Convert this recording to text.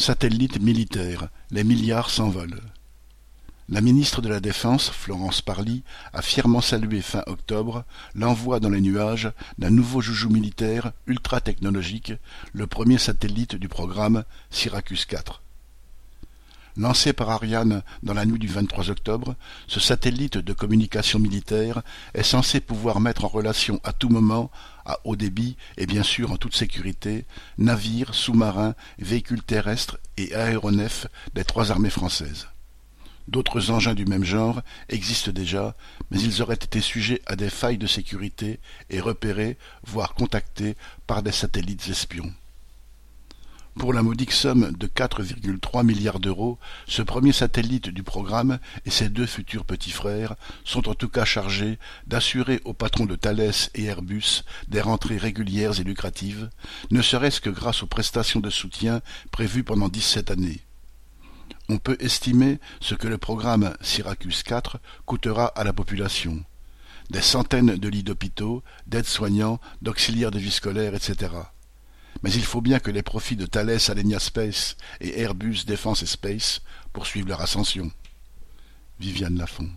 Satellite militaire, les milliards s'envolent. La ministre de la Défense, Florence Parly, a fièrement salué fin octobre l'envoi dans les nuages d'un nouveau joujou militaire ultra-technologique, le premier satellite du programme Syracuse 4. Lancé par Ariane dans la nuit du 23 octobre, ce satellite de communication militaire est censé pouvoir mettre en relation à tout moment, à haut débit et bien sûr en toute sécurité, navires, sous-marins, véhicules terrestres et aéronefs des trois armées françaises. D'autres engins du même genre existent déjà, mais ils auraient été sujets à des failles de sécurité et repérés, voire contactés par des satellites espions. Pour la modique somme de 4,3 milliards d'euros, ce premier satellite du programme et ses deux futurs petits frères sont en tout cas chargés d'assurer aux patrons de Thales et Airbus des rentrées régulières et lucratives, ne serait-ce que grâce aux prestations de soutien prévues pendant dix-sept années. On peut estimer ce que le programme Syracuse 4 coûtera à la population. Des centaines de lits d'hôpitaux, d'aides-soignants, d'auxiliaires de vie scolaire, etc. Mais il faut bien que les profits de Thales Alenia Space et Airbus Defence Space poursuivent leur ascension. Viviane Lafont